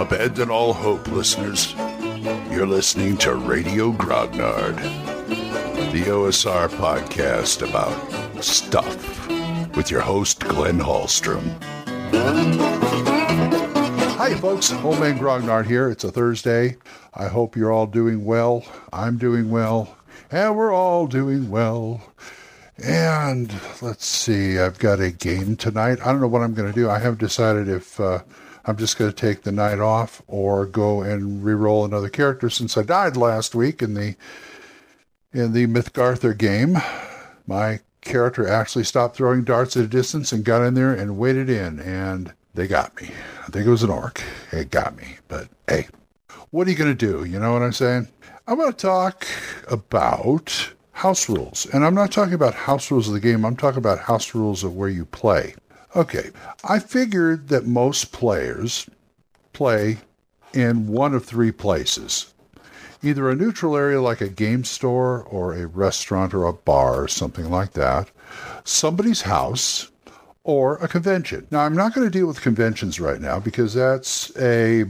Abandon all hope, listeners. You're listening to Radio Grognard, the OSR podcast about stuff with your host, Glenn Hallstrom. Hi, folks. Old Man Grognard here. It's a Thursday. I hope you're all doing well. I'm doing well. And we're all doing well. And let's see, I've got a game tonight. I don't know what I'm going to do. I haven't decided if uh, I'm just going to take the night off or go and re-roll another character since I died last week in the in the Mythgarther game. My character actually stopped throwing darts at a distance and got in there and waded in, and they got me. I think it was an orc. It got me. But hey, what are you going to do? You know what I'm saying? I'm going to talk about house rules. And I'm not talking about house rules of the game, I'm talking about house rules of where you play. Okay, I figured that most players play in one of three places either a neutral area like a game store or a restaurant or a bar or something like that, somebody's house, or a convention. Now, I'm not going to deal with conventions right now because that's a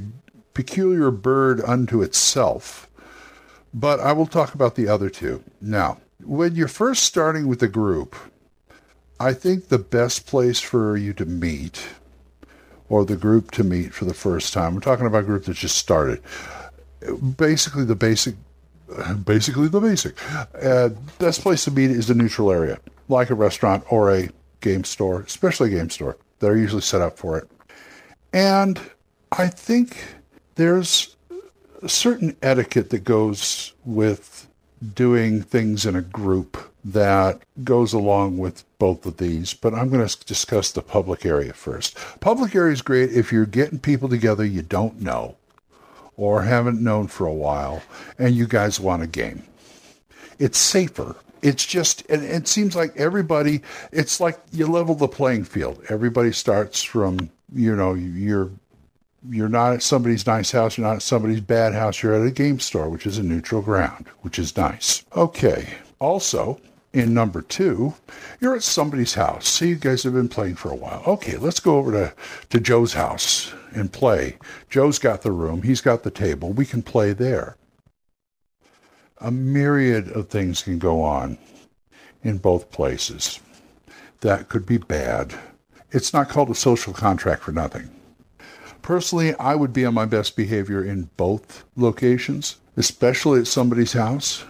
peculiar bird unto itself but I will talk about the other two. Now, when you're first starting with a group, I think the best place for you to meet or the group to meet for the first time, I'm talking about a group that just started. Basically, the basic, basically the basic. Uh, best place to meet is a neutral area, like a restaurant or a game store, especially a game store. They're usually set up for it. And I think there's a certain etiquette that goes with doing things in a group that goes along with both of these, but I'm going to discuss the public area first. Public area is great if you're getting people together you don't know or haven't known for a while and you guys want a game. It's safer. It's just, and it seems like everybody, it's like you level the playing field. Everybody starts from, you know, you're you're not at somebody's nice house, you're not at somebody's bad house, you're at a game store, which is a neutral ground, which is nice. Okay. Also, in number two, you're at somebody's house. See, you guys have been playing for a while. Okay, let's go over to, to Joe's house and play. Joe's got the room, he's got the table. We can play there. A myriad of things can go on in both places. That could be bad. It's not called a social contract for nothing. Personally, I would be on my best behavior in both locations, especially at somebody's house.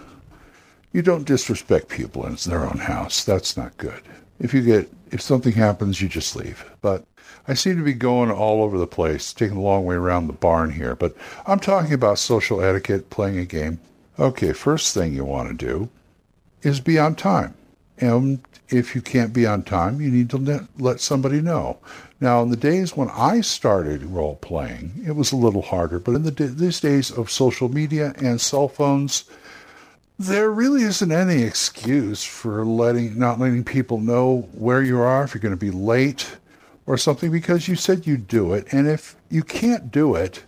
You don't disrespect people in their own house. That's not good. If you get if something happens, you just leave. But I seem to be going all over the place, taking a long way around the barn here. But I'm talking about social etiquette, playing a game. Okay, first thing you want to do is be on time. And if you can't be on time, you need to let somebody know. Now, in the days when I started role playing, it was a little harder, but in the these days of social media and cell phones, there really isn't any excuse for letting not letting people know where you are if you're going to be late or something because you said you'd do it, and if you can't do it,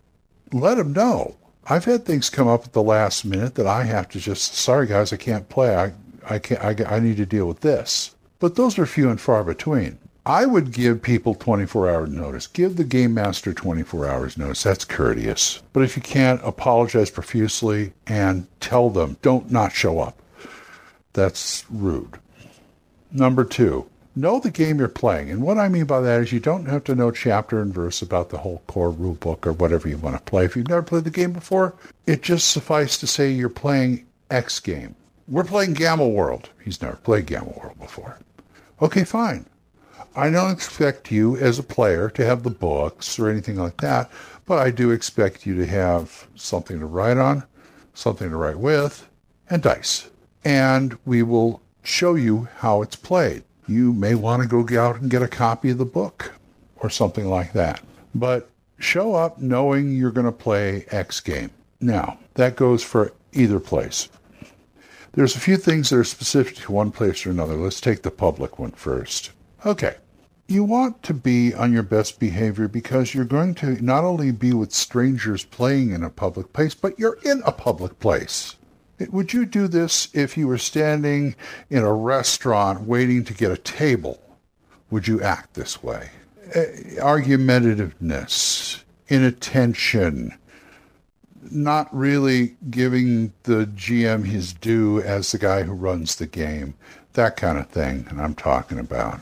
let them know. I've had things come up at the last minute that I have to just sorry guys, I can't play. I I can't I, I need to deal with this. But those are few and far between. I would give people 24 hour notice. Give the game master 24 hours notice. That's courteous. But if you can't, apologize profusely and tell them don't not show up. That's rude. Number two, know the game you're playing. And what I mean by that is you don't have to know chapter and verse about the whole core rule book or whatever you want to play. If you've never played the game before, it just suffices to say you're playing X game. We're playing Gamma World. He's never played Gamma World before. Okay, fine. I don't expect you as a player to have the books or anything like that, but I do expect you to have something to write on, something to write with, and dice. And we will show you how it's played. You may want to go out and get a copy of the book or something like that. But show up knowing you're going to play X game. Now, that goes for either place. There's a few things that are specific to one place or another. Let's take the public one first. Okay. You want to be on your best behavior because you're going to not only be with strangers playing in a public place, but you're in a public place. Would you do this if you were standing in a restaurant waiting to get a table? Would you act this way? Uh, argumentativeness, inattention, not really giving the GM his due as the guy who runs the game, that kind of thing. And I'm talking about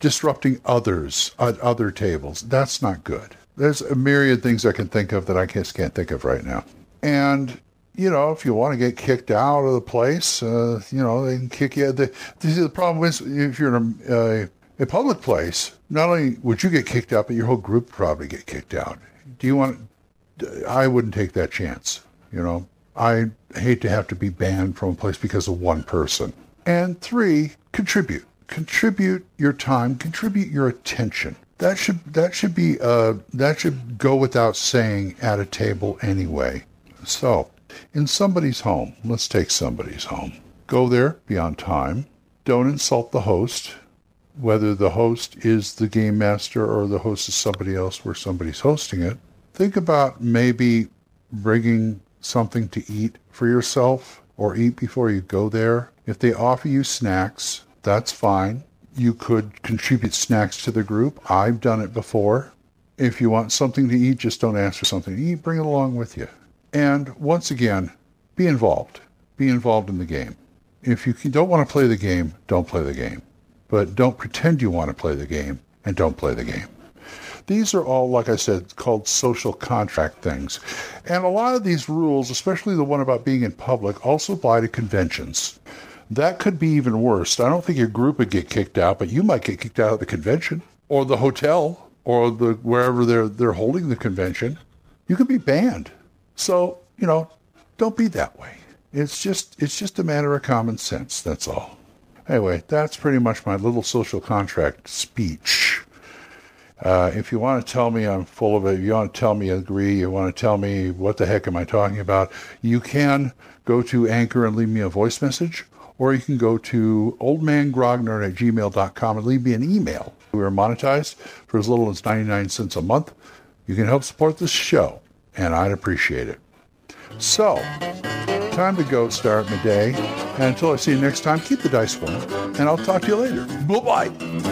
disrupting others at other tables. That's not good. There's a myriad things I can think of that I just can't think of right now. And you know, if you want to get kicked out of the place, uh, you know, they can kick you. The, the problem is, if you're in a, a public place, not only would you get kicked out, but your whole group probably get kicked out. Do you want? I wouldn't take that chance. You know, I hate to have to be banned from a place because of one person. And three, contribute. Contribute your time. Contribute your attention. That should that should be uh, that should go without saying at a table anyway. So, in somebody's home, let's take somebody's home. Go there, be on time. Don't insult the host, whether the host is the game master or the host is somebody else where somebody's hosting it. Think about maybe bringing something to eat for yourself or eat before you go there. If they offer you snacks, that's fine. You could contribute snacks to the group. I've done it before. If you want something to eat, just don't ask for something to eat. Bring it along with you. And once again, be involved. Be involved in the game. If you don't want to play the game, don't play the game. But don't pretend you want to play the game and don't play the game. These are all, like I said, called social contract things. And a lot of these rules, especially the one about being in public, also apply to conventions. That could be even worse. I don't think your group would get kicked out, but you might get kicked out of the convention or the hotel or the wherever they're they're holding the convention. You could be banned. So, you know, don't be that way. It's just it's just a matter of common sense, that's all. Anyway, that's pretty much my little social contract speech. Uh, if you want to tell me I'm full of it, if you want to tell me I agree, you want to tell me what the heck am I talking about, you can go to Anchor and leave me a voice message, or you can go to oldmangrognard at gmail.com and leave me an email. We are monetized for as little as 99 cents a month. You can help support this show and I'd appreciate it. So, time to go start my day. And until I see you next time, keep the dice warm, and I'll talk to you later. Bye bye.